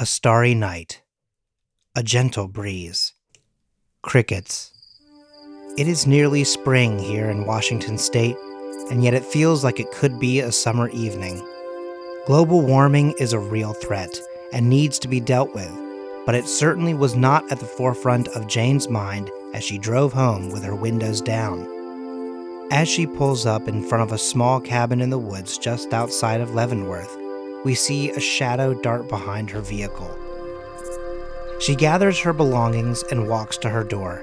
A starry night. A gentle breeze. Crickets. It is nearly spring here in Washington state, and yet it feels like it could be a summer evening. Global warming is a real threat and needs to be dealt with, but it certainly was not at the forefront of Jane's mind as she drove home with her windows down. As she pulls up in front of a small cabin in the woods just outside of Leavenworth, we see a shadow dart behind her vehicle. She gathers her belongings and walks to her door.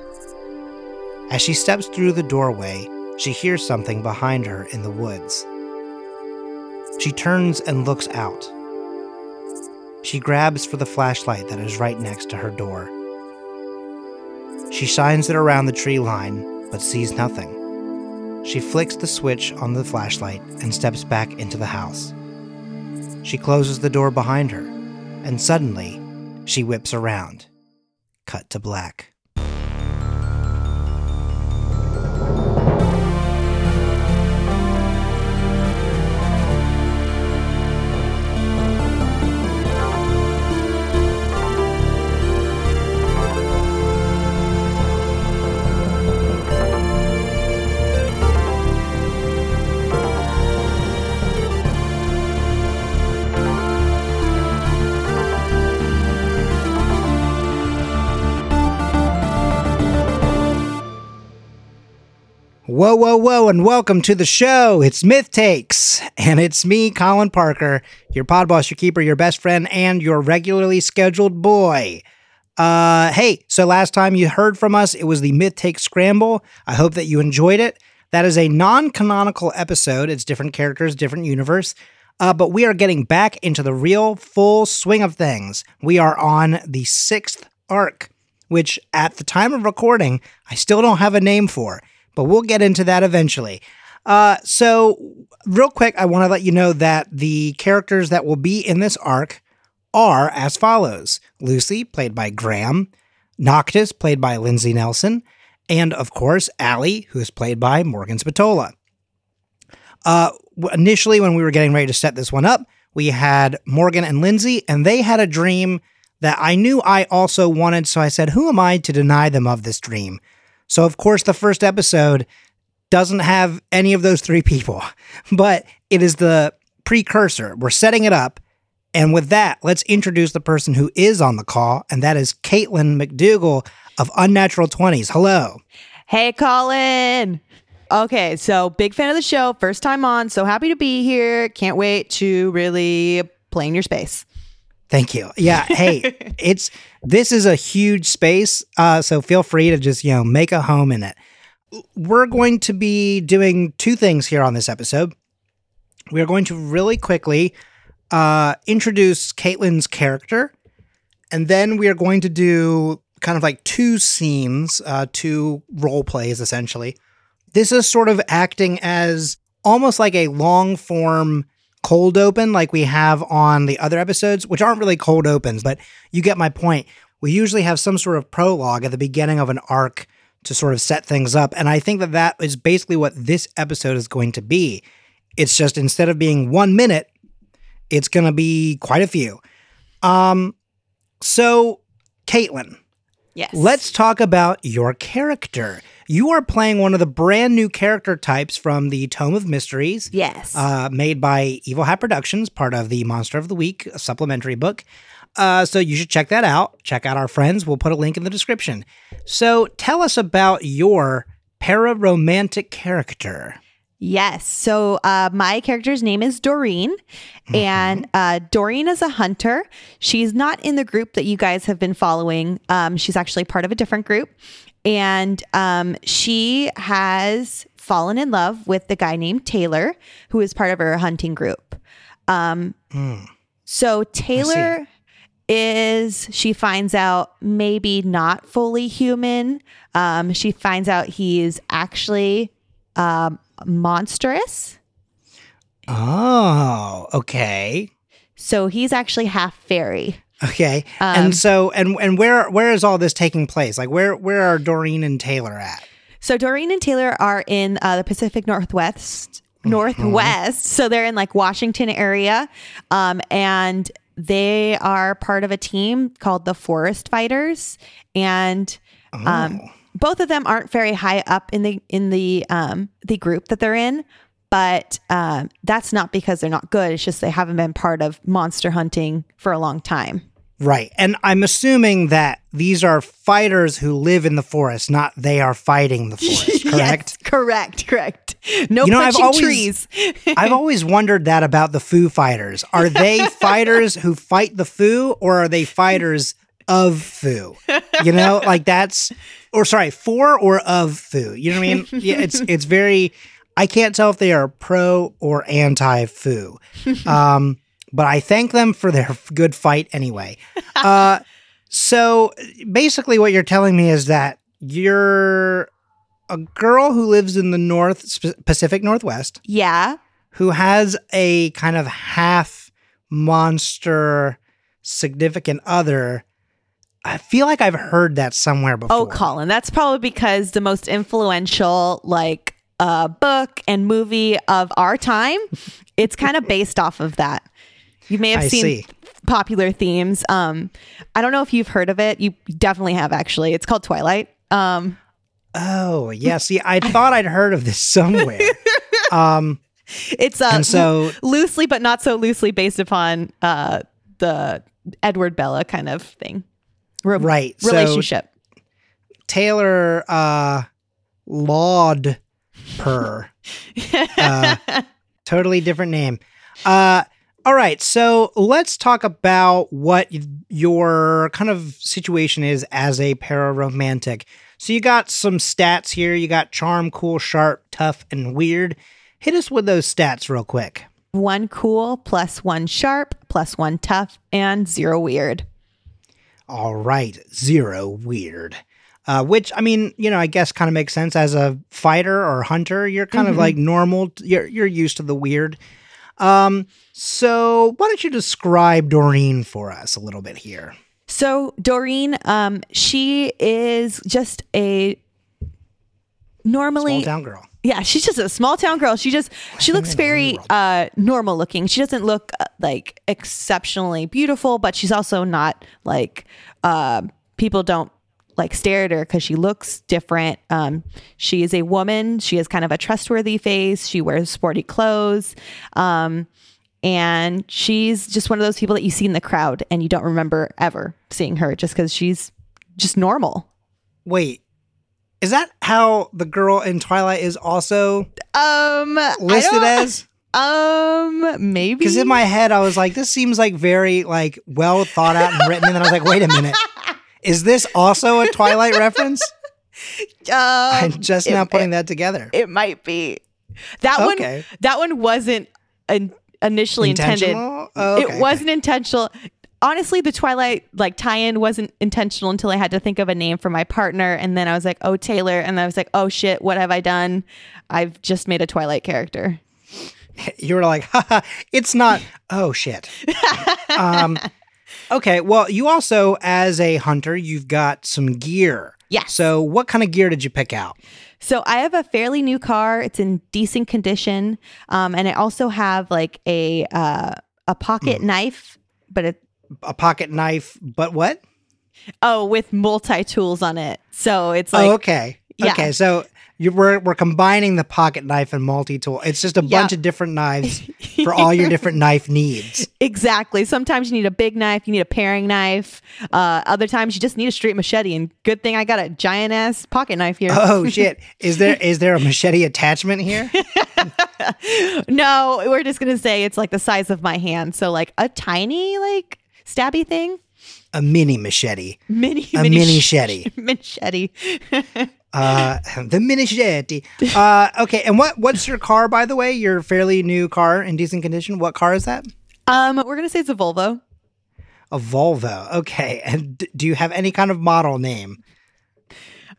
As she steps through the doorway, she hears something behind her in the woods. She turns and looks out. She grabs for the flashlight that is right next to her door. She shines it around the tree line, but sees nothing. She flicks the switch on the flashlight and steps back into the house. She closes the door behind her, and suddenly, she whips around. Cut to black. Whoa, whoa, whoa, and welcome to the show. It's Myth Takes, and it's me, Colin Parker, your pod boss, your keeper, your best friend, and your regularly scheduled boy. Uh, hey, so last time you heard from us, it was the Myth Take Scramble. I hope that you enjoyed it. That is a non canonical episode, it's different characters, different universe. Uh, but we are getting back into the real full swing of things. We are on the sixth arc, which at the time of recording, I still don't have a name for but we'll get into that eventually. Uh, so, real quick, I want to let you know that the characters that will be in this arc are as follows Lucy, played by Graham, Noctis, played by Lindsay Nelson, and of course, Allie, who is played by Morgan Spatola. Uh, initially, when we were getting ready to set this one up, we had Morgan and Lindsay, and they had a dream that I knew I also wanted. So I said, Who am I to deny them of this dream? So, of course, the first episode doesn't have any of those three people, but it is the precursor. We're setting it up. And with that, let's introduce the person who is on the call, and that is Caitlin McDougal of Unnatural 20s. Hello. Hey, Colin. Okay, so big fan of the show, first time on, so happy to be here. Can't wait to really play in your space. Thank you. Yeah. Hey, it's this is a huge space, uh, so feel free to just you know make a home in it. We're going to be doing two things here on this episode. We are going to really quickly uh, introduce Caitlin's character, and then we are going to do kind of like two scenes, uh, two role plays essentially. This is sort of acting as almost like a long form cold open like we have on the other episodes, which aren't really cold opens, but you get my point. We usually have some sort of prologue at the beginning of an arc to sort of set things up. And I think that that is basically what this episode is going to be. It's just instead of being one minute, it's going to be quite a few. Um, so, Caitlin, Yes. let's talk about your character. You are playing one of the brand new character types from the Tome of Mysteries. Yes. Uh, made by Evil Hat Productions, part of the Monster of the Week supplementary book. Uh, so you should check that out. Check out our friends. We'll put a link in the description. So tell us about your pararomantic character. Yes. So uh, my character's name is Doreen, and uh, Doreen is a hunter. She's not in the group that you guys have been following. Um, she's actually part of a different group, and um, she has fallen in love with the guy named Taylor, who is part of her hunting group. Um, Mm. So Taylor is she finds out maybe not fully human. Um, she finds out he's actually um, monstrous. Oh, okay. So he's actually half fairy. Okay. Um, and so and and where where is all this taking place? Like where where are Doreen and Taylor at? So Doreen and Taylor are in uh, the Pacific Northwest. Northwest, so they're in like Washington area, um, and they are part of a team called the Forest Fighters, and um, Oh. Both of them aren't very high up in the in the um, the group that they're in. But um, that's not because they're not good. It's just they haven't been part of monster hunting for a long time. Right. And I'm assuming that these are fighters who live in the forest, not they are fighting the forest, correct? Yes, correct. Correct. No You know, I've always- trees. I've always wondered that about the Foo Fighters. Are they fighters who fight the Foo or are they fighters of Foo? You know, like that's or sorry, for or of Foo. You know what I mean? Yeah, it's it's very I can't tell if they are pro or anti Foo. Um, but I thank them for their good fight anyway. Uh, so basically, what you're telling me is that you're a girl who lives in the North Pacific Northwest yeah. who has a kind of half monster significant other. I feel like I've heard that somewhere before. Oh, Colin, that's probably because the most influential like uh, book and movie of our time. It's kind of based off of that. You may have I seen see. popular themes. Um, I don't know if you've heard of it. You definitely have actually. It's called Twilight. Um, Oh, yeah. See, I thought I'd heard of this somewhere. Um, it's uh, and so, loosely, but not so loosely, based upon uh, the Edward Bella kind of thing. Re- right. So relationship. Taylor uh, Laud Per. Uh, totally different name. Uh, all right, so let's talk about what your kind of situation is as a pararomantic. So you got some stats here. You got charm, cool, sharp, tough, and weird. Hit us with those stats real quick. one cool plus one sharp plus one tough and zero weird. All right, zero weird. Uh, which I mean, you know, I guess kind of makes sense as a fighter or hunter. You're kind of Mhm. like normal. You're you're used to the weird. Um, so why don't you describe Doreen for us a little bit here? So Doreen, um, she is just a normally Small town girl. Yeah she's just a small town girl. She just she looks very uh normal looking. She doesn't look uh, like exceptionally beautiful but she's also not like uh people don't like stare at her because she looks different. Um she is a woman. She has kind of a trustworthy face. She wears sporty clothes. Um and she's just one of those people that you see in the crowd and you don't remember ever seeing her just because she's just normal. Wait, is that how the girl in Twilight is also um listed as? um maybe Because in my head, I was like, this seems like very like well thought out and written. And then I was like, wait a minute, is this also a Twilight reference? I'm Um, just it- now putting that together. it might be that Okay. one that one wasn't in, initially intended Oh, okay, it wasn't intentional honestly the twilight like tie-in wasn't intentional until i had to think of a name for my partner and then i was like oh taylor and i was like oh shit what have i done i've just made a twilight character. You were like, haha, it's not. Oh shit. um, okay. Well, you also, as a hunter, you've got some gear. Yeah. So, what kind of gear did you pick out? So I have a fairly new car. It's in decent condition, um, and I also have like a uh, a pocket Hmm. knife, but it A pocket knife, but what? oh with multi tools on it. So it's like oh, okay. yeah. Okay. So, you, we're, we're combining the pocket knife and multi tool. It's just a bunch of different knives for all your different knife needs. exactly. Sometimes you need a big knife, you need a paring knife. Uh, other times you just need a straight machete. And good thing I got a giant ass pocket knife here. Oh shit! Is there is there a machete attachment here? no, we're just gonna say it's like the size of my hand. So like a tiny like stabby thing, A mini machete. mini A mini shetty. machete. Uh, the mini machete. Uh, okay. And what what's your car, by the way? Your fairly new car in decent condition. What car is that? um, we're gonna say it's a Volvo. A Volvo. Okay. And d- do you have any kind of model name?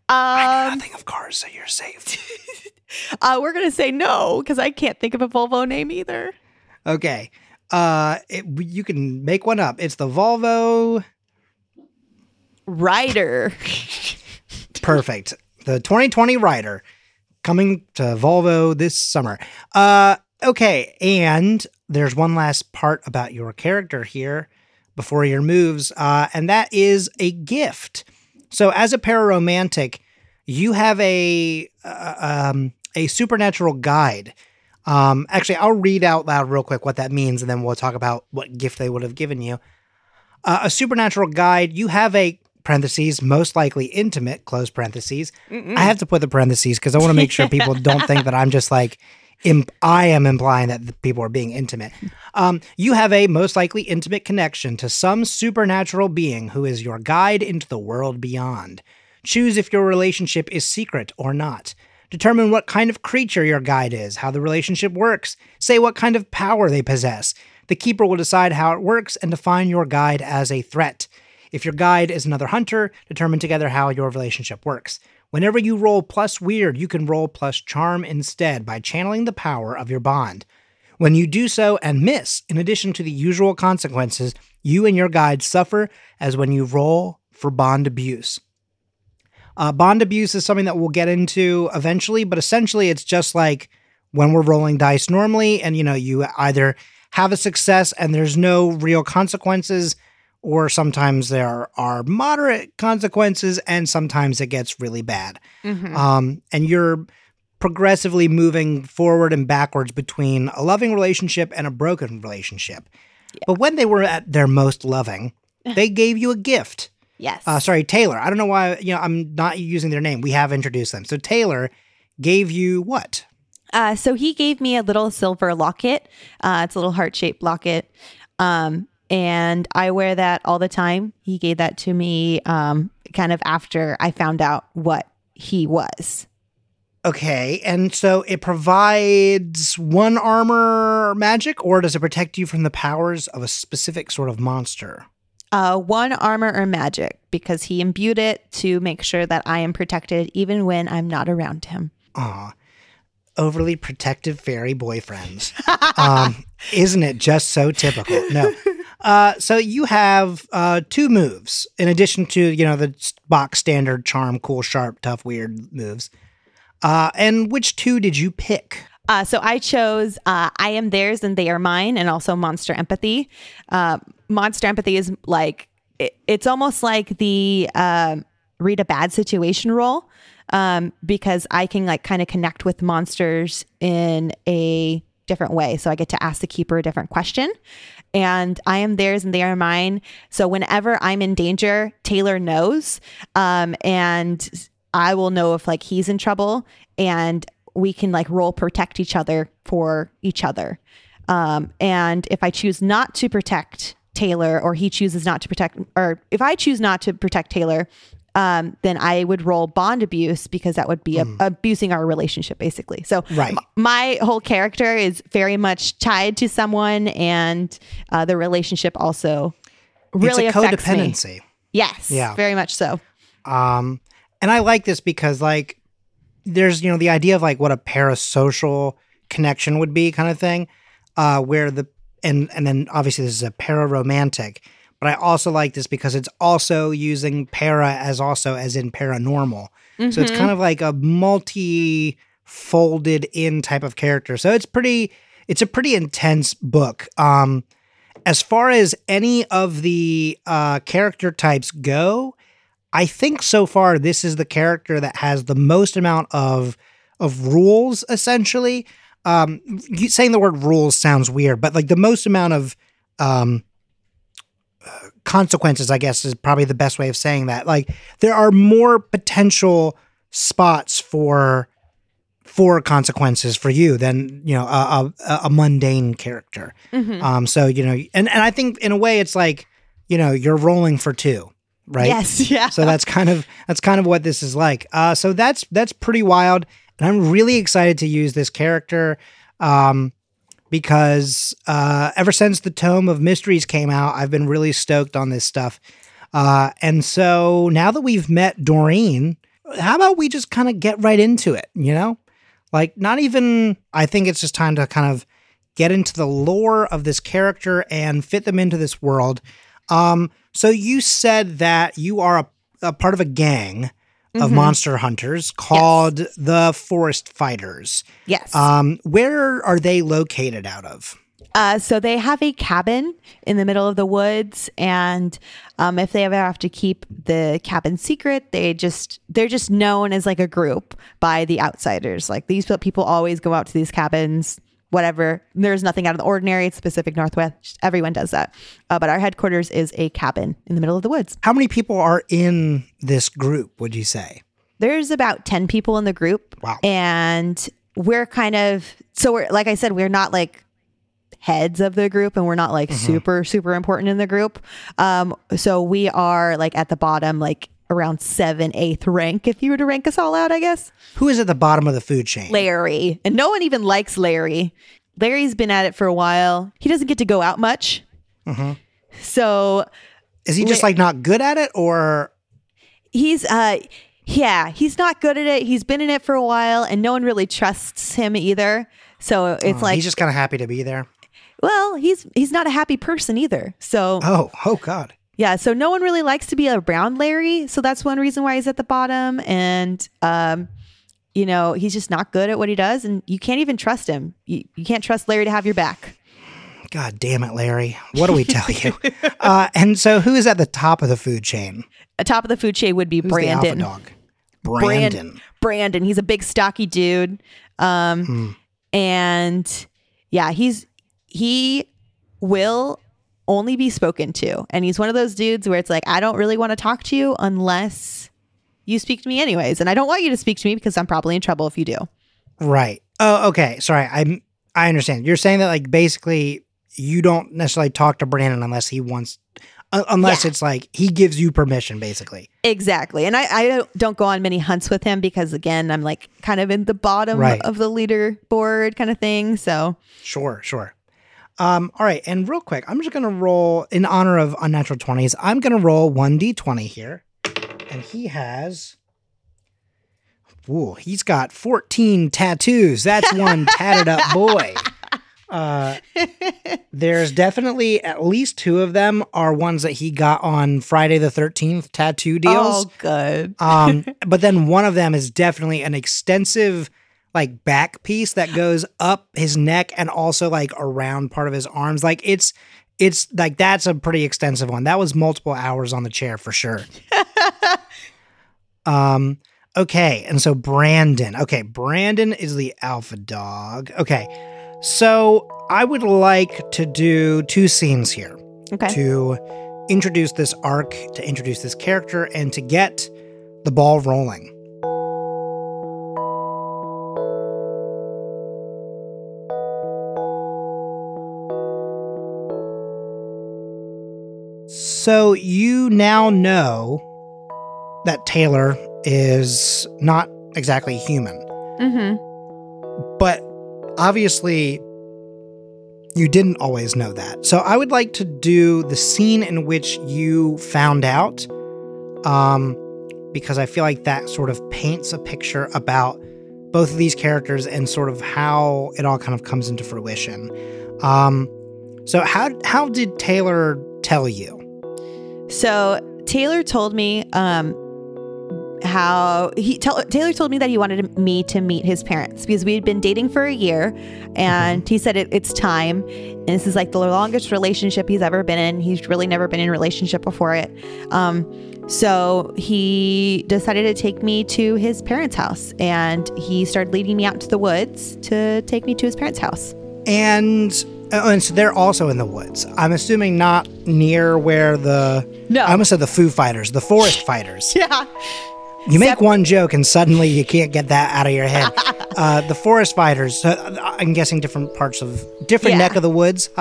Um, Nothing of cars, so you're safe. uh, we're gonna say no because I can't think of a Volvo name either. Okay. Uh, it, you can make one up. It's the Volvo. Rider. Perfect. The 2020 Rider coming to Volvo this summer. Uh, okay, and there's one last part about your character here. before your moves, uh, and that is a gift. So, as a pararomantic, you have a uh, um, a supernatural guide. Um, actually, I'll read out loud real quick what that means, and then we'll talk about what gift they would have given you. Uh, a supernatural guide. You have a parentheses most likely intimate close parentheses. I have to put the parentheses because I want to make sure people don't think that I'm just like imp- I am implying that the people are being intimate. Um, you have a most likely intimate connection to some supernatural being who is your guide into the world beyond. Choose if your relationship is secret or not. Determine what kind of creature your guide is, how the relationship works, say what kind of power they possess. The keeper will decide how it works and define your guide as a threat. If your guide is another hunter, determine together how your relationship works. Whenever you roll plus weird, you can roll plus charm instead by channeling the power of your bond. When you do so and miss, in addition to the usual consequences, you and your guide suffer as when you roll for bond abuse. Uh, bond abuse is something that we'll get into eventually, but essentially it's just like when we're rolling dice normally, and you know, you either have a success and there's no real consequences, or sometimes there are moderate consequences, and sometimes it gets really bad. Mhm. Um, and you're progressively moving forward and backwards between a loving relationship and a broken relationship. But when they were at their most loving, they gave you a gift. Yes. Uh, sorry, Taylor. I don't know why, you know, I'm not using their name. We have introduced them. So Taylor gave you what? Uh, so he gave me a little silver locket. Uh, it's a little heart shaped locket. Um, and I wear that all the time. He gave that to me um, kind of after I found out what he was. Okay. And so it provides one armor magic, or does it protect you from the powers of a specific sort of monster? Uh, one armor or magic because he imbued it to make sure that I am protected even when I'm not around him. Aw, overly protective fairy boyfriends. um, isn't it just so typical? No. Uh, so you have uh, two moves in addition to you know the box standard charm, cool, sharp, tough, weird moves. Uh, and which two did you pick? Uh, so I chose uh, I am theirs and they are mine, and also Monster Empathy. Uh, Monster Empathy is like it, it's almost like the um read a bad situation role um, because I can like kind of connect with monsters in a different way. So I get to ask the keeper a different question. And I am theirs and they are mine. So whenever I'm in danger, Taylor knows. Um, and I will know if like he's in trouble and we can like roll protect each other for each other. Um, and if I choose not to protect Taylor or he chooses not to protect, or if I choose not to protect Taylor, um, then I would roll bond abuse because that would be a, abusing our relationship basically. So Right. m- my whole character is very much tied to someone and uh, the relationship also really it's a affects me. codependency. Yes, Yeah. very much so. Um, and I like this because like there's you know the idea of like what a parasocial connection would be kind of thing, uh, where the and and then obviously this is a pararomantic, but I also like this because it's also using para as also as in paranormal. So it's Mhm. kind of like a multi folded in type of character. So it's pretty it's a pretty intense book. Um as far as any of the uh character types go, I think so far this is the character that has the most amount of of rules essentially. Um saying the word rules sounds weird, but like the most amount of um uh, consequences I guess is probably the best way of saying that. Like there are more potential spots for for consequences for you than you know a, a, a mundane character. Mhm. Um, so you know, and and I think in a way it's like you know you're rolling for two, right? Yes, yeah. So that's kind of that's kind of what this is like. Uh, so that's that's pretty wild, and I'm really excited to use this character, um, because uh, ever since the Tome of Mysteries came out, I've been really stoked on this stuff. Uh, and so now that we've met Doreen, how about we just kind of get right into it? You know, like not even. I think it's just time to kind of get into the lore of this character and fit them into this world. Um, so you said that you are a, a part of a gang of Mhm. monster hunters called the Forest Fighters. yes. Um, where are they located out of? Uh, so they have a cabin in the middle of the woods, and um, if they ever have to keep the cabin secret, they just they're just known as like a group by the outsiders. Like these people always go out to these cabins. Whatever, there's nothing out of the ordinary. It's Pacific Northwest. Everyone does that. Uh, but our headquarters is a cabin in the middle of the woods. How many people are in this group, would you say? There's about 10 people in the group. Wow. And we're kind of, so we're, like I said, we're not like heads of the group and we're not like super, super important in the group. Um, so we are like at the bottom, like around seven, eighth rank, if you were to rank us all out, I guess. Who is at the bottom of the food chain? Larry. And no one even likes Larry. Larry's been at it for a while. He doesn't get to go out much. So Is he just like not good at it or he's uh yeah he's not good at it he's been in it for a while and no one really trusts him either so it's uh, like he's just kind of happy to be there? well he's he's not a happy person either so Oh, oh God. Yeah so no one really likes to be around larry so that's one reason why he's at the bottom and um you know he's just not good at what he does and you can't even trust him you, you can't trust larry to have your back God damn it, Larry. What do we tell you? uh, and so who is at the top of the food chain? atop of the food chain would be Who's brandon dog? Brand- Brandon. Brandon. He's a big stocky dude. Um Hmm. and yeah, he's he will only be spoken to. And he's one of those dudes where it's like I don't really want to talk to you unless you speak to me anyways. And I don't want you to speak to me because I'm probably in trouble if you do. Right. Oh, okay. Sorry. I'm I understand. You're saying that like basically you don't necessarily talk to Brandon unless he wants, uh, unless Yeah. it's like he gives you permission, basically. Exactly. And I, I don't- go on many hunts with him because again, I'm like kind of in the bottom Right. of the leaderboard kind of thing. So Sure, sure. Um, all right, and real quick, I'm just gonna roll in honor of unnatural twenties. I'm gonna roll one d20 here, and he has. Ooh, he's got 14 tattoos. That's one tatted up boy. Uh, there's definitely at least two of them are ones that he got on Friday the 13th tattoo deals. Oh good. Um, but then one of them is definitely an extensive like back piece that goes up his neck and also like around part of his arms. Like it's it's like that's a pretty extensive one. That was multiple hours on the chair for sure. um okay, and so Brandon. Okay, Brandon is the alpha dog. Okay. So I would like to do two scenes here Okay. to introduce this arc, to introduce this character, and to get the ball rolling. So you now know that Taylor is not exactly human, Mm-hmm. but obviously you didn't always know that. So I would like to do the scene in which you found out, um, because I feel like that sort of paints a picture about both of these characters and sort of how it all kind of comes into fruition. Um, so how how did Taylor tell you? So Taylor told me um, how he tell, Taylor told me that he wanted me to meet his parents because we had been dating for a year, and he said it, it's time. And this is like the longest relationship he's ever been in. He's really never been in a relationship before it. Um, so he decided to take me to his parents' house, and he started leading me out to the woods to take me to his parents' house. And oh, and so they're also in the woods. I'm assuming not near where the No. I almost said the Foo Fighters, the Forest Fighters. Yeah. You make one joke and suddenly you can't get that out of your head. uh, the forest fighters. Uh, I'm guessing different parts of different Yeah. neck of the woods.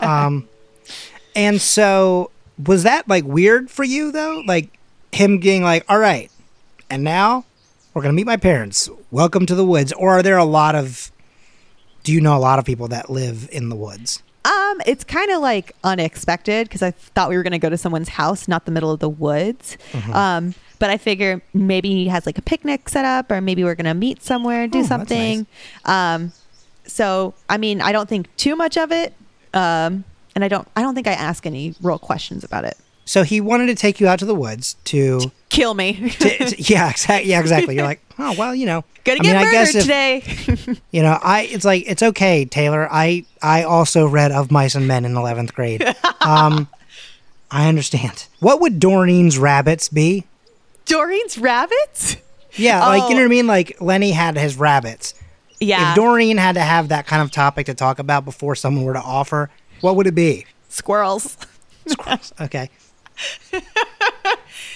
Um, and so was that like weird for you though? Like him being like, "All right, and now we're gonna meet my parents. Welcome to the woods." Or are there a lot of? Do you know a lot of people that live in the woods? Um, it's kind of like unexpected because I thought we were going to go to someone's house, not the middle of the woods. Mm-hmm. Um, but I figure maybe he has like a picnic set up, or maybe we're going to meet somewhere and do Oh, something. Um, so I mean, I don't think too much of it. Um, and I don't, I don't think I ask any real questions about it. So he wanted to take you out to the woods to Kill me. T- t- yeah, exactly. Yeah, exactly. You're like, oh well, you know. Gonna I get mean, I murdered guess if, today. You know, I it's like it's okay, Taylor. I I also read Of Mice and Men in eleventh grade. Um, I understand. What would Doreen's rabbits be? Doreen's rabbits? Yeah, like you know Oh. what I mean. Like Lennie had his rabbits. Yeah. If Doreen had to have that kind of topic to talk about before someone were to offer, what would it be? Squirrels. Squirrels. Okay.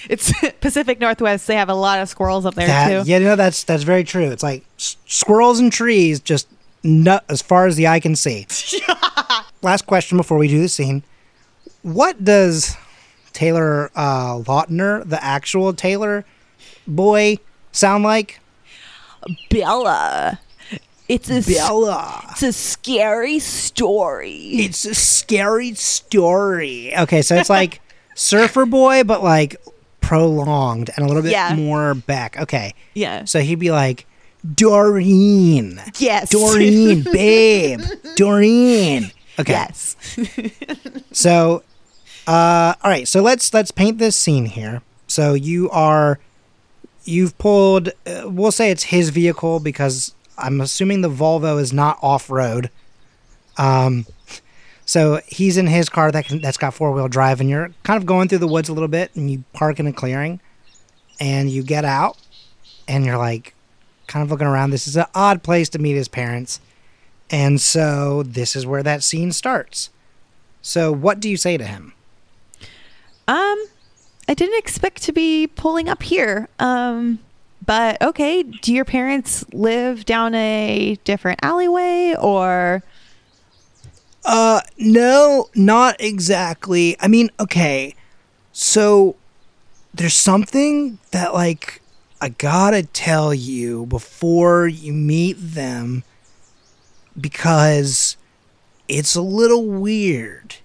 It's Pacific Northwest. They have a lot of squirrels up there That, too. yeah, no, that's that's very true. It's like s- squirrels and trees, just nut as far as the eye can see. Last question before we do the scene: What does Taylor uh, Lautner, the actual Taylor boy, sound like? Bella. It's a Bella. it's a scary story. It's a scary story. Okay, so it's like Surfer Boy, but like prolonged and a little bit Yeah. more back. Okay, Yeah. so he'd be like, Doreen. Yes. Doreen, babe. Doreen. Okay. Yes. So, uh, all right. So let's let's paint this scene here. So you are, you've pulled. Uh, we'll say it's his vehicle because I'm assuming the Volvo is not off road. Um, so he's in his car that can, that's got four wheel drive, and you're kind of going through the woods a little bit, and you park in a clearing, and you get out, and you're like, kind of looking around. This is an odd place to meet his parents. And so this is where that scene starts. So what do you say to him? Um, I didn't expect to be pulling up here. Um, but okay. Do your parents live down a different alleyway or? Uh no, not exactly. I mean, okay. So there's something that like I got to tell you before you meet them because it's a little weird.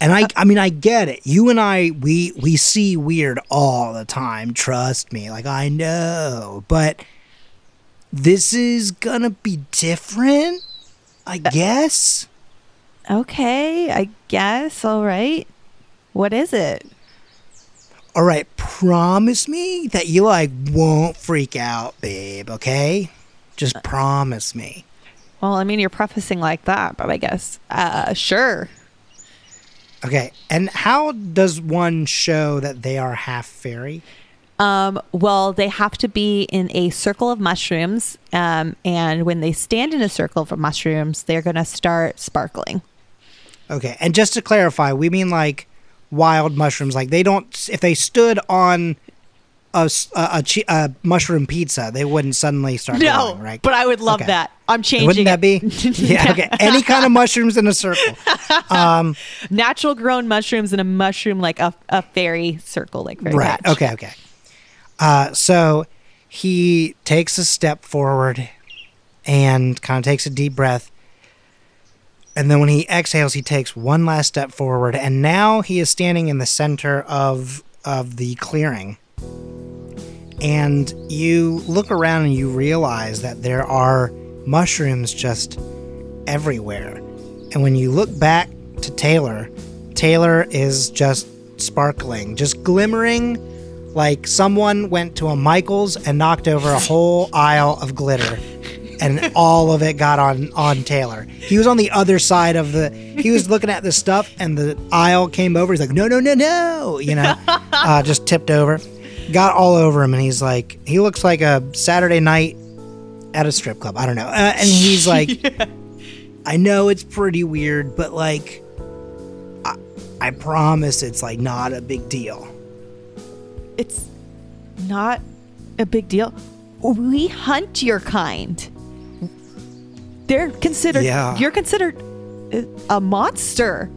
And I I mean I get it. You and I we we see weird all the time, trust me. Like I know, but this is going to be different, I guess. Okay, I guess. All right. What is it? All right, promise me that you like won't freak out, babe, okay? Just promise me. Well, I mean, you're prefacing like that, but I guess, uh, sure. Okay. And how does one show that they are half fairy? Um, well, they have to be in a circle of mushrooms. Um, and when they stand in a circle of mushrooms, they're going to start sparkling. Okay. And just to clarify, we mean like wild mushrooms. Like they don't if they stood on a a, a a mushroom pizza, they wouldn't suddenly start No, growing, right? but I would love Okay. that. I'm changing Wouldn't that be? yeah, okay. Any kind of mushrooms in a circle. Natural grown mushrooms in a mushroom, like a, a fairy circle, like fairy right. patch. Okay, okay. Uh, so he takes a step forward and kind of takes a deep breath. And then when he exhales, he takes one last step forward, and now he is standing in the center of of the clearing. And you look around and you realize that there are mushrooms just everywhere. And when you look back to Taylor, Taylor is just sparkling, just glimmering like someone went to a Michael's and knocked over a whole aisle of glitter and all of it got on on Taylor. He was on the other side of the he was looking at the stuff and the aisle came over. He's like, "No, no, no, no." You know, uh, just tipped over. Got all over him and he's like he looks like a Saturday night at a strip club. I don't know. Uh, and he's like I know it's pretty weird, but like I, I promise it's like not a big deal. It's not a big deal. We hunt your kind. They're considered. Yeah. You're considered a- monster.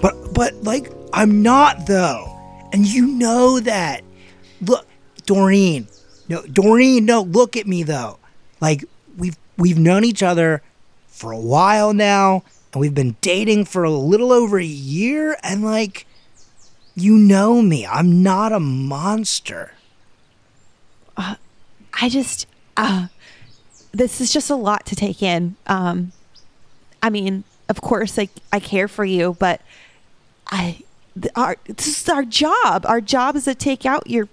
But but like I'm not though. And you know that. Look, Doreen. No, Doreen, no, look at me though. Like we've we've known each other for a while now and we've been dating for a little over a year and like you know me. I'm not a monster. I just, uh, this is just a lot to take in. Um, I mean, of course, like I care for you, but I, our this is our job. Our job is to take out your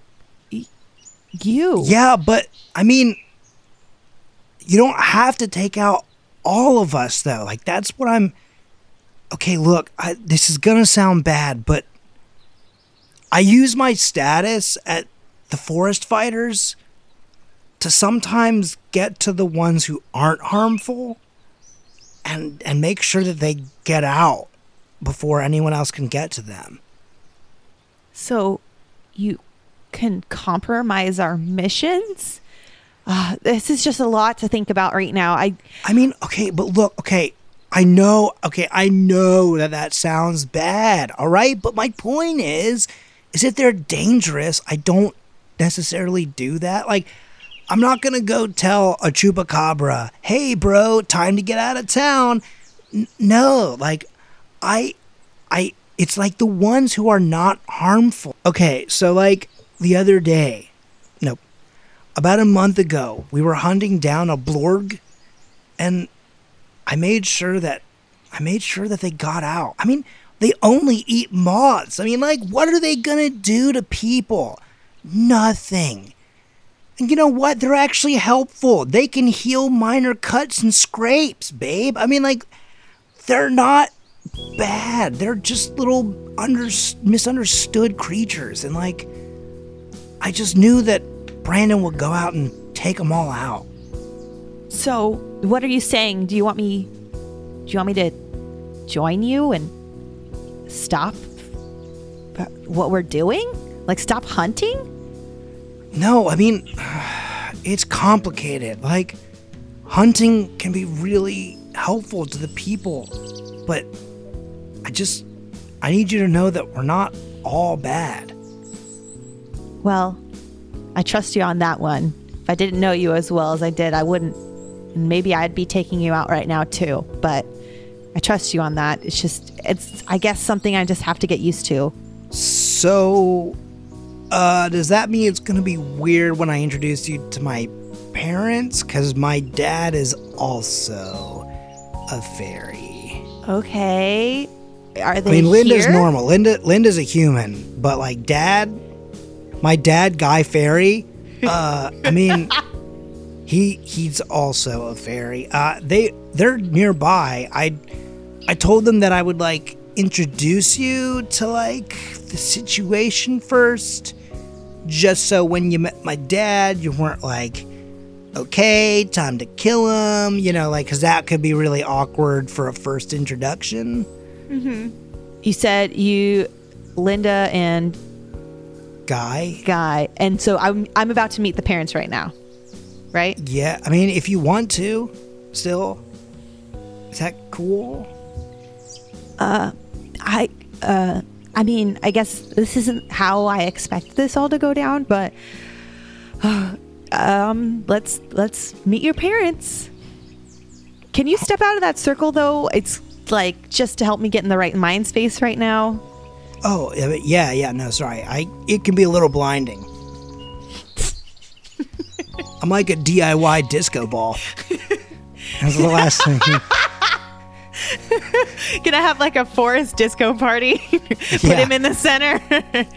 you. Yeah, but I mean, you don't have to take out all of us, though. Like, that's what I'm. Okay, look, I, this is going to sound bad, but I use my status at the forest fighters to sometimes get to the ones who aren't harmful and and make sure that they get out before anyone else can get to them. So you can compromise our missions? Uh, this is just a lot to think about right now. I I mean, okay, but look, okay, I know, okay, I know that that sounds bad, all right? But my point is, is if they're dangerous, I don't necessarily do that. Like, I'm not gonna go tell a chupacabra, hey, bro, time to get out of town. N- no, like, I, I, it's like the ones who are not harmful. Okay, so like the other day, no, about a month ago, we were hunting down a blorg, and I made sure that I made sure that they got out. I mean, they only eat moths. I mean, like, what are they gonna do to people? Nothing. And you know what? They're actually helpful. They can heal minor cuts and scrapes, babe. I mean, like, they're not bad. They're just little under misunderstood creatures, and like, I just knew that Brandon would go out and take them all out. so what are you saying? Do you want me do you want me to join you and stop what we're doing? Like stop hunting? No, I mean, it's complicated. Like, hunting can be really helpful to the people, but I just, I need you to know that we're not all bad. Well, I trust you on that one. If I didn't know you as well as I did, I wouldn't. And maybe I'd be taking you out right now too. But I trust you on that. It's just, it's, I guess, something I just have to get used to. So, uh, does that mean it's gonna be weird when I introduce you to my parents? Because my dad is also a fairy. Okay. Are they I mean, Linda's here? normal. Linda, Linda's a human, but like dad, my dad, Guy Fairy. Uh, I mean, he he's also a fairy. Uh, they they're nearby. I I told them that I would like introduce you to like the situation first, just so when you met my dad, you weren't like. Okay, time to kill him, you know, like, because that could be really awkward for a first introduction. Mm-hmm. You said you, Linda and Guy, Guy, and so I'm I'm about to meet the parents right now, right? Yeah, I mean, if you want to, still, is that cool? I uh I mean, I guess this isn't how I expect this all to go down, but um let's let's meet your parents. Can you step out of that circle though? It's like just to help me get in the right mind space right now. Oh, yeah, yeah, yeah. No, sorry. I it can be a little blinding. I'm like a DIY disco ball. That's the last thing. Gonna have like a forest disco party. Put Yeah. him in the center.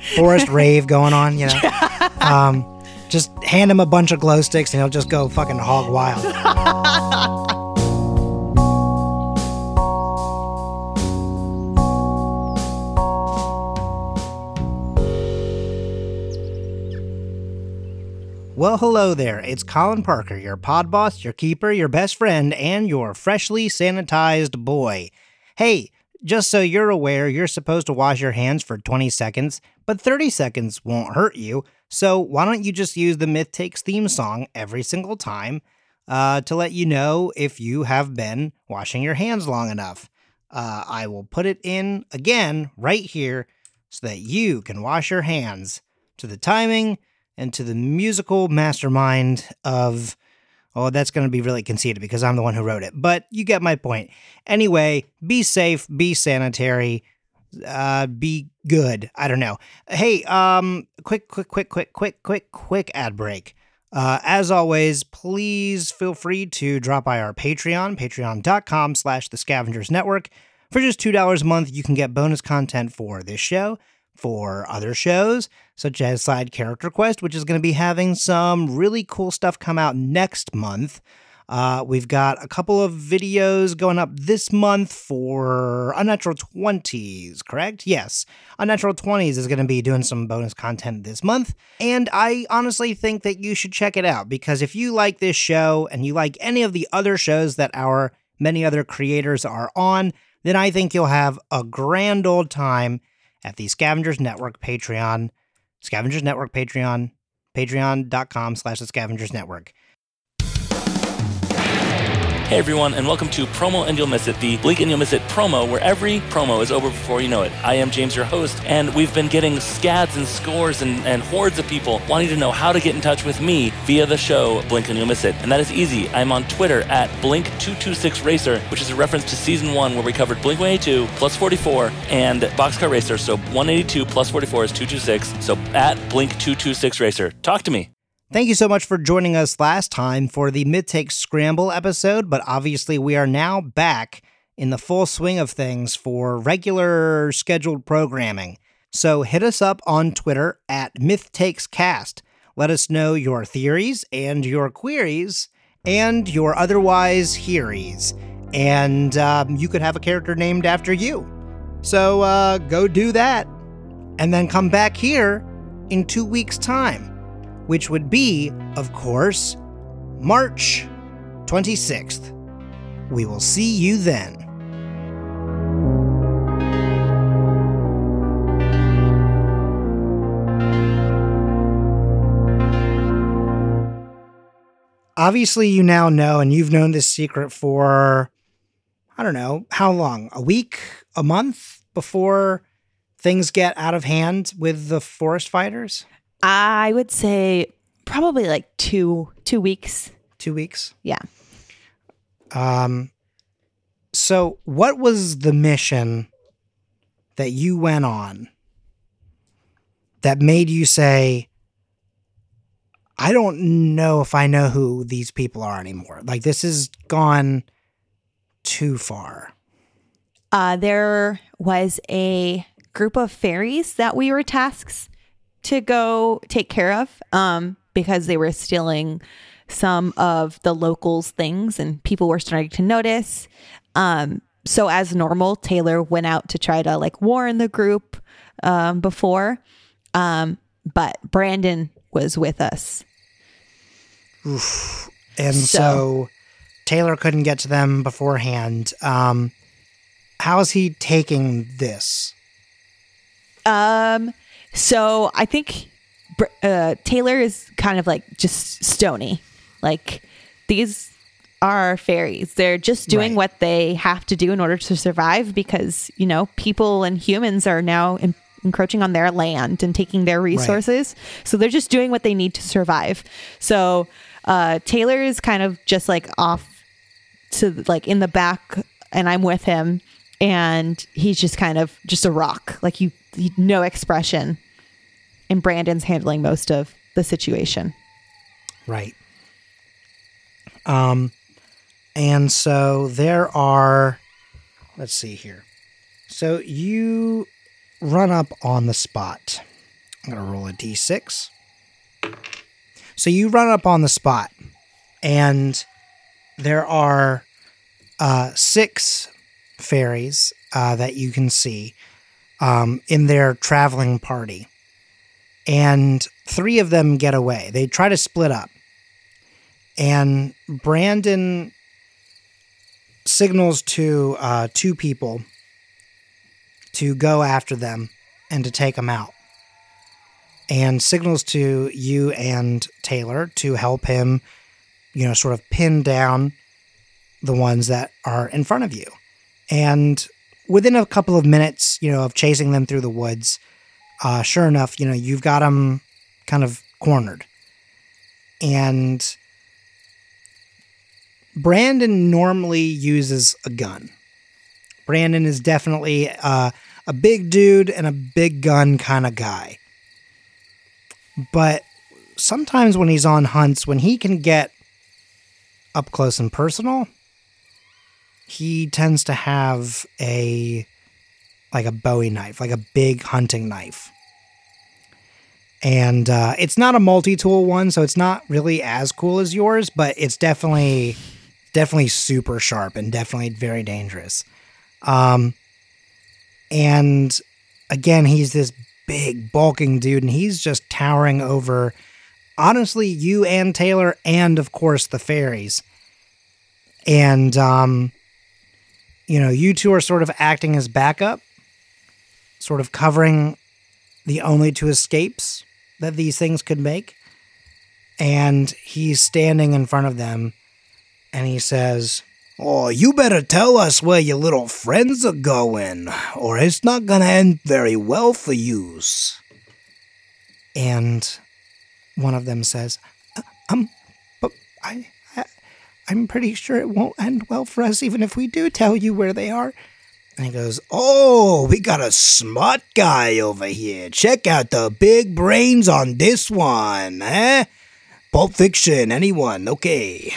Forest rave going on, you know. Um, just hand him a bunch of glow sticks and he'll just go fucking hog wild. Well, hello there. It's Colin Parker, your pod boss, your keeper, your best friend, and your freshly sanitized boy. Hey, just so you're aware, you're supposed to wash your hands for 20 seconds, but 30 seconds won't hurt you. So why don't you just use the Myth Takes theme song every single time uh, to let you know if you have been washing your hands long enough? Uh, I will put it in again right here so that you can wash your hands to the timing and to the musical mastermind of oh that's going to be really conceited because i'm the one who wrote it but you get my point. Anyway be safe be sanitary uh be good i don't know. Hey um quick quick quick quick quick quick quick ad break. Uh, as always, please feel free to drop by our Patreon, patreon.com slash the scavengers network. For just $2 a month, you can get bonus content for this show, for other shows, such as Side Character Quest, which is going to be having some really cool stuff come out next month. Uh, we've got a couple of videos going up this month for Unnatural 20s, correct? Yes. Unnatural 20s is going to be doing some bonus content this month. And I honestly think that you should check it out because if you like this show and you like any of the other shows that our many other creators are on, then I think you'll have a grand old time at the Scavengers Network Patreon, Scavengers Network Patreon, patreon.com slash the Scavengers Network. Hey everyone, and welcome to Promo and You'll Miss It, the Blink and You'll Miss It promo, where every promo is over before you know it. I am James, your host, and we've been getting scads and scores and, and hordes of people wanting to know how to get in touch with me via the show Blink and You'll Miss It. And that is easy. I'm on Twitter at Blink226Racer, which is a reference to season one where we covered Blink 182 plus 44 and Boxcar Racer. So 182 plus 44 is 226. So at Blink226Racer. Talk to me. Thank you so much for joining us last time for the Mid Take Scramble episode, but obviously we are now back in the full swing of things for regular scheduled programming. So hit us up on Twitter at MythTakesCast. Let us know your theories and your queries and your otherwise hearies. And um, you could have a character named after you. So uh, go do that. And then come back here in two weeks' time which would be, of course, March 26th. We will see you then. Obviously, you now know, and you've known this secret for, I don't know, how long? A week? A month before things get out of hand with the forest fighters? I would say probably like two two weeks. Two weeks. Yeah. Um. So, what was the mission that you went on that made you say, "I don't know if I know who these people are anymore"? Like this has gone too far. Uh, there was a group of fairies that we were tasked to go take care of um, because they were stealing some of the locals' things and people were starting to notice. Um, so, as normal, Taylor went out to try to like warn the group um, before, um, but Brandon was with us. Oof. And so, so, Taylor couldn't get to them beforehand. Um, how is he taking this? Um, so I think uh, Taylor is kind of like just stony. Like these are fairies. They're just doing right. what they have to do in order to survive because, you know, people and humans are now in- encroaching on their land and taking their resources. Right. So they're just doing what they need to survive. So uh, Taylor is kind of just like off to like in the back and I'm with him and he's just kind of just a rock. Like you, no expression and Brandon's handling most of the situation. Right. Um, and so there are, let's see here. So you run up on the spot. I'm going to roll a d6. So you run up on the spot, and there are uh, six fairies uh, that you can see um, in their traveling party and three of them get away. They try to split up. And Brandon signals to uh, two people to go after them and to take them out. And signals to you and Taylor to help him, you know, sort of pin down the ones that are in front of you. And within a couple of minutes, you know, of chasing them through the woods, uh, sure enough, you know, you've got them kind of cornered. And Brandon normally uses a gun. Brandon is definitely uh, a big dude and a big gun kind of guy. But sometimes when he's on hunts, when he can get up close and personal, he tends to have a like a Bowie knife, like a big hunting knife. And uh, it's not a multi-tool one, so it's not really as cool as yours, but it's definitely definitely super sharp and definitely very dangerous. Um, and again, he's this big, bulking dude, and he's just towering over, honestly, you and Taylor, and of course the fairies. And, um, you know, you two are sort of acting as backup, sort of covering the only two escapes that these things could make. And he's standing in front of them and he says, Oh, you better tell us where your little friends are going, or it's not gonna end very well for yous. And one of them says, "Uh, Um, but I, I, I'm pretty sure it won't end well for us, even if we do tell you where they are. And he goes, Oh, we got a smart guy over here. Check out the big brains on this one, eh? Pulp Fiction, anyone? Okay.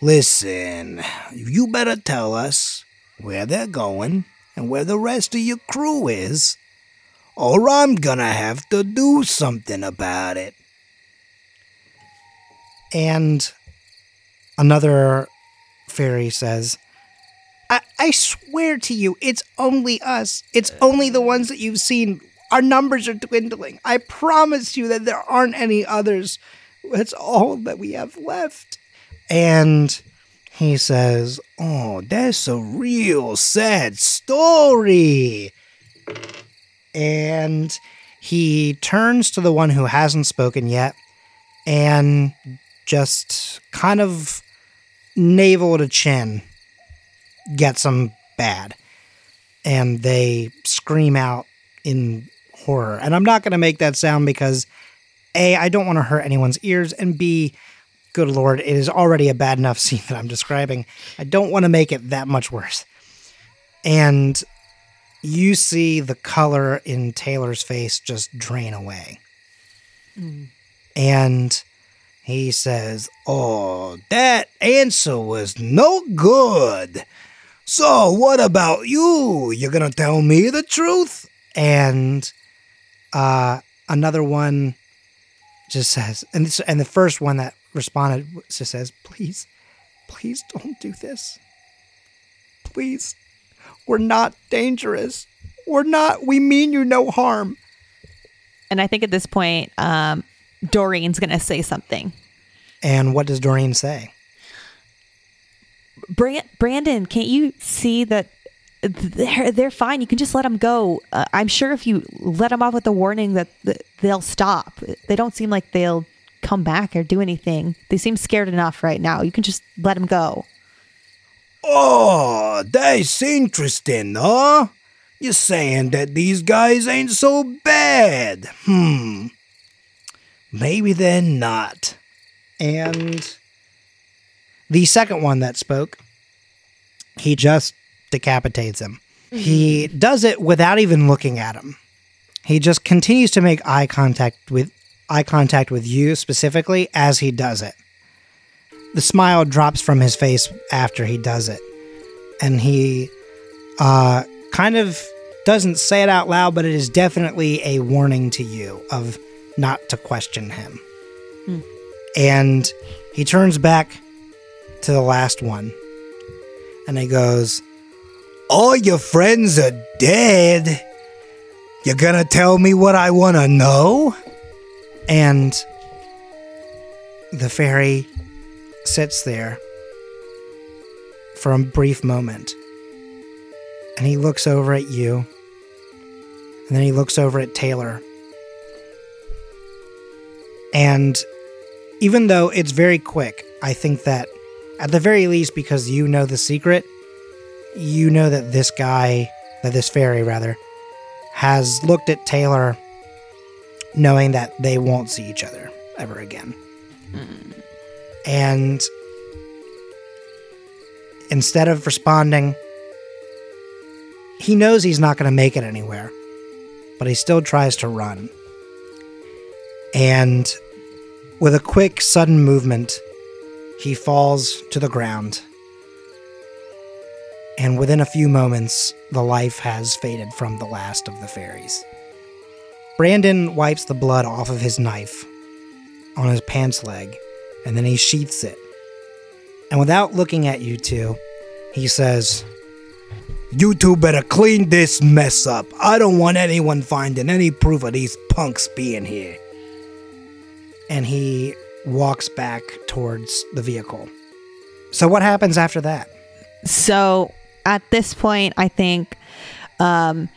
Listen, you better tell us where they're going and where the rest of your crew is, or I'm gonna have to do something about it. And another fairy says, I, I swear to you, it's only us. It's only the ones that you've seen. Our numbers are dwindling. I promise you that there aren't any others. That's all that we have left. And he says, Oh, that's a real sad story. And he turns to the one who hasn't spoken yet and just kind of navel to chin gets them bad. And they scream out in horror. And I'm not going to make that sound because A, I don't want to hurt anyone's ears, and B, good lord, it is already a bad enough scene that I'm describing. I don't want to make it that much worse. And you see the color in Taylor's face just drain away. Mm. And he says, Oh, that answer was no good. So, what about you? You're going to tell me the truth? And uh, another one just says, and, this, and the first one that responded just says, Please, please don't do this. Please. We're not dangerous. We're not, we mean you no harm. And I think at this point, um, Doreen's going to say something. And what does Doreen say? Brand- Brandon, can't you see that they're they're fine? You can just let them go. Uh, I'm sure if you let them off with a warning that they'll stop. They don't seem like they'll come back or do anything. They seem scared enough right now. You can just let them go. Oh, that's interesting, huh? You're saying that these guys ain't so bad. Hmm. Maybe they're not. And the second one that spoke, he just decapitates him. He does it without even looking at him. He just continues to make eye contact with eye contact with you specifically as he does it. The smile drops from his face after he does it. And he uh, kind of doesn't say it out loud, but it is definitely a warning to you of not to question him. And he turns back to the last one and he goes, All your friends are dead. You're gonna tell me what I wanna know? And the fairy sits there for a brief moment. And he looks over at you. And then he looks over at Taylor. And even though it's very quick, I think that at the very least, because you know the secret, you know that this guy, that this fairy rather, has looked at Taylor knowing that they won't see each other ever again. Hmm. And instead of responding, he knows he's not going to make it anywhere, but he still tries to run. And with a quick, sudden movement, he falls to the ground. and within a few moments, the life has faded from the last of the fairies. Brandon wipes the blood off of his knife on his pants leg, and then he sheaths it. And without looking at you two, he says, You two better clean this mess up. I don't want anyone finding any proof of these punks being here. And he walks back towards the vehicle. So, what happens after that? So at this point, I think um,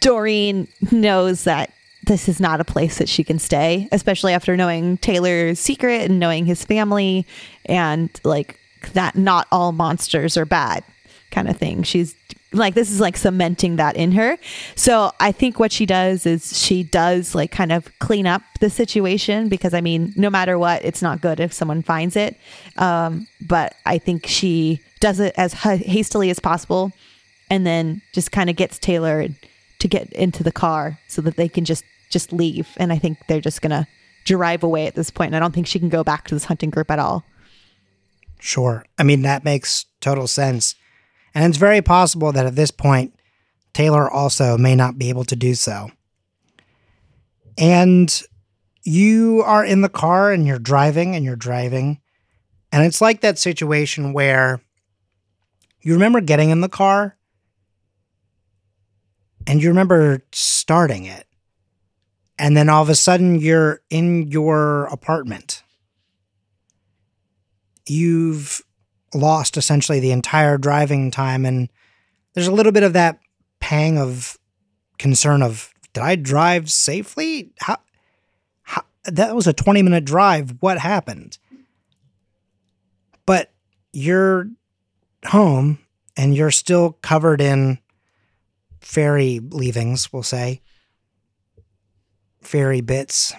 Doreen knows that this is not a place that she can stay, especially after knowing Taylor's secret and knowing his family and like that not all monsters are bad kind of thing. She's like, this is like cementing that in her. So I think what she does is she does like kind of clean up the situation because I mean, no matter what, it's not good if someone finds it. Um, but I think she does it as hastily as possible and then just kind of gets Taylor to get into the car so that they can just just leave and I think they're just to drive away at this point and I don't think she can go back to this hunting group at all. Sure. I mean, that makes total sense. And it's very possible that at this point, Taylor also may not be able to do so. And you are in the car and you're driving and you're driving. And it's like that situation where you remember getting in the car and you remember starting it. And then all of a sudden you're in your apartment. You've lost essentially the entire driving time and there's a little bit of that pang of concern of did I drive safely? How, how that was a 20 minute drive. What happened? But you're home and you're still covered in fairy leavings, we'll say, fairy bits.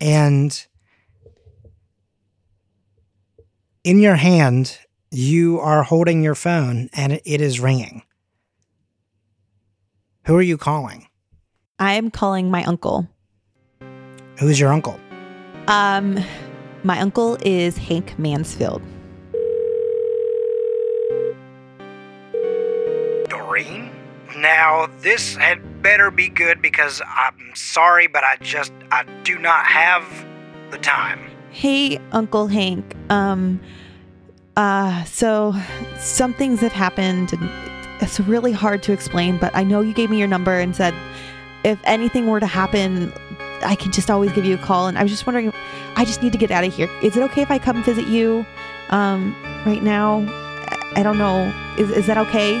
And in your hand, you are holding your phone and it is ringing. Who are you calling? I am calling my uncle. Who's your uncle? Um, my uncle is Hank Mansfield. Doreen? Now, this had better be good because I'm sorry, but I just, I do not have the time. Hey, Uncle Hank. Um, uh, so some things have happened and it's really hard to explain, but I know you gave me your number and said if anything were to happen, I can just always give you a call. And I was just wondering, I just need to get out of here. Is it okay if I come visit you um, right now? I- don't know. Is, is that okay?